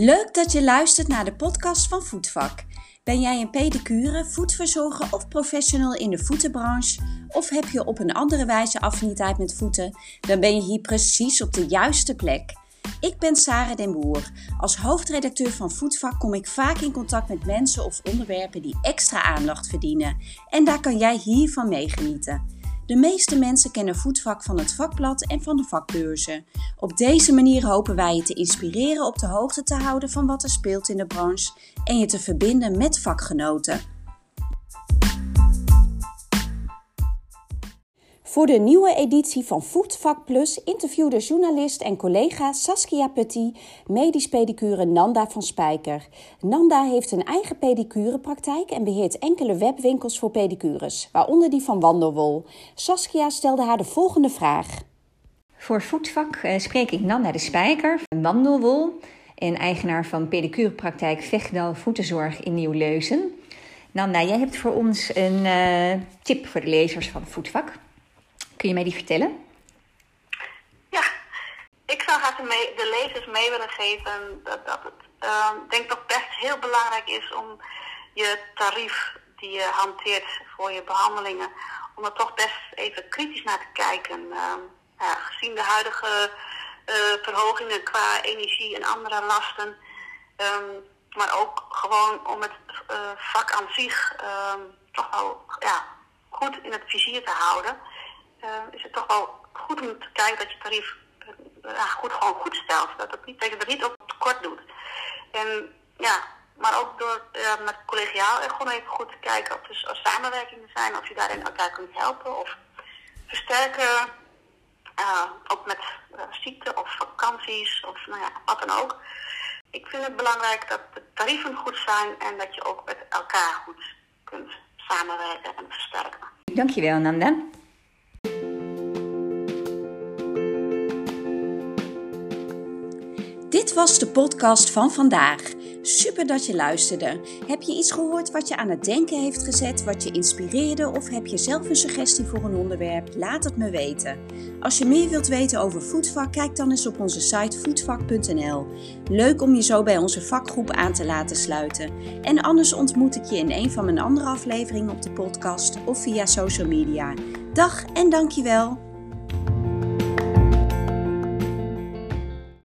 Leuk dat je luistert naar de podcast van Voetvak. Ben jij een pedicure, voetverzorger of professional in de voetenbranche? Of heb je op een andere wijze affiniteit met voeten? Dan ben je hier precies op de juiste plek. Ik ben Sarah den Boer. Als hoofdredacteur van Voetvak kom ik vaak in contact met mensen of onderwerpen die extra aandacht verdienen. En daar kan jij hiervan meegenieten. De meeste mensen kennen voetvak van het vakblad en van de vakbeurzen. Op deze manier hopen wij je te inspireren op de hoogte te houden van wat er speelt in de branche en je te verbinden met vakgenoten. Voor de nieuwe editie van Voetvak Plus interviewde journalist en collega Saskia Petit medisch pedicure Nanda van Spijker. Nanda heeft een eigen pedicurepraktijk en beheert enkele webwinkels voor pedicures, waaronder die van Wandelwol. Saskia stelde haar de volgende vraag. Voor Voetvak eh, spreek ik Nanda de Spijker van Wandelwol en eigenaar van pedicurepraktijk Vechdal Voetenzorg in Nieuw-Leuzen. Nanda, jij hebt voor ons een uh, tip voor de lezers van Voetvak. Kun je mij die vertellen? Ja, ik zou graag de lezers mee willen geven dat, dat het uh, denk toch best heel belangrijk is om je tarief die je hanteert voor je behandelingen, om er toch best even kritisch naar te kijken. Uh, ja, gezien de huidige uh, verhogingen qua energie en andere lasten, um, maar ook gewoon om het uh, vak aan zich ehm, toch wel ja, goed in het vizier te houden is het toch wel goed om te kijken dat je tarief uh, goed, gewoon goed stelt. Dat, het niet, dat je er niet op tekort doet. En ja, maar ook door uh, met collegiaal gewoon even goed te kijken of er samenwerkingen zijn, of je daarin elkaar kunt helpen of versterken. ook met ziekte of vakanties of nou ja, wat dan ook. Ik vind het belangrijk dat de tarieven goed zijn en dat je ook met elkaar goed kunt samenwerken en versterken. Dankjewel, Nanda. Was de podcast van vandaag. Super dat je luisterde. Heb je iets gehoord wat je aan het denken heeft gezet, wat je inspireerde of heb je zelf een suggestie voor een onderwerp? Laat het me weten. Als je meer wilt weten over voetvak, kijk dan eens op onze site voetvak.nl. Leuk om je zo bij onze vakgroep aan te laten sluiten. En anders ontmoet ik je in een van mijn andere afleveringen op de podcast of via social media. Dag en dankjewel.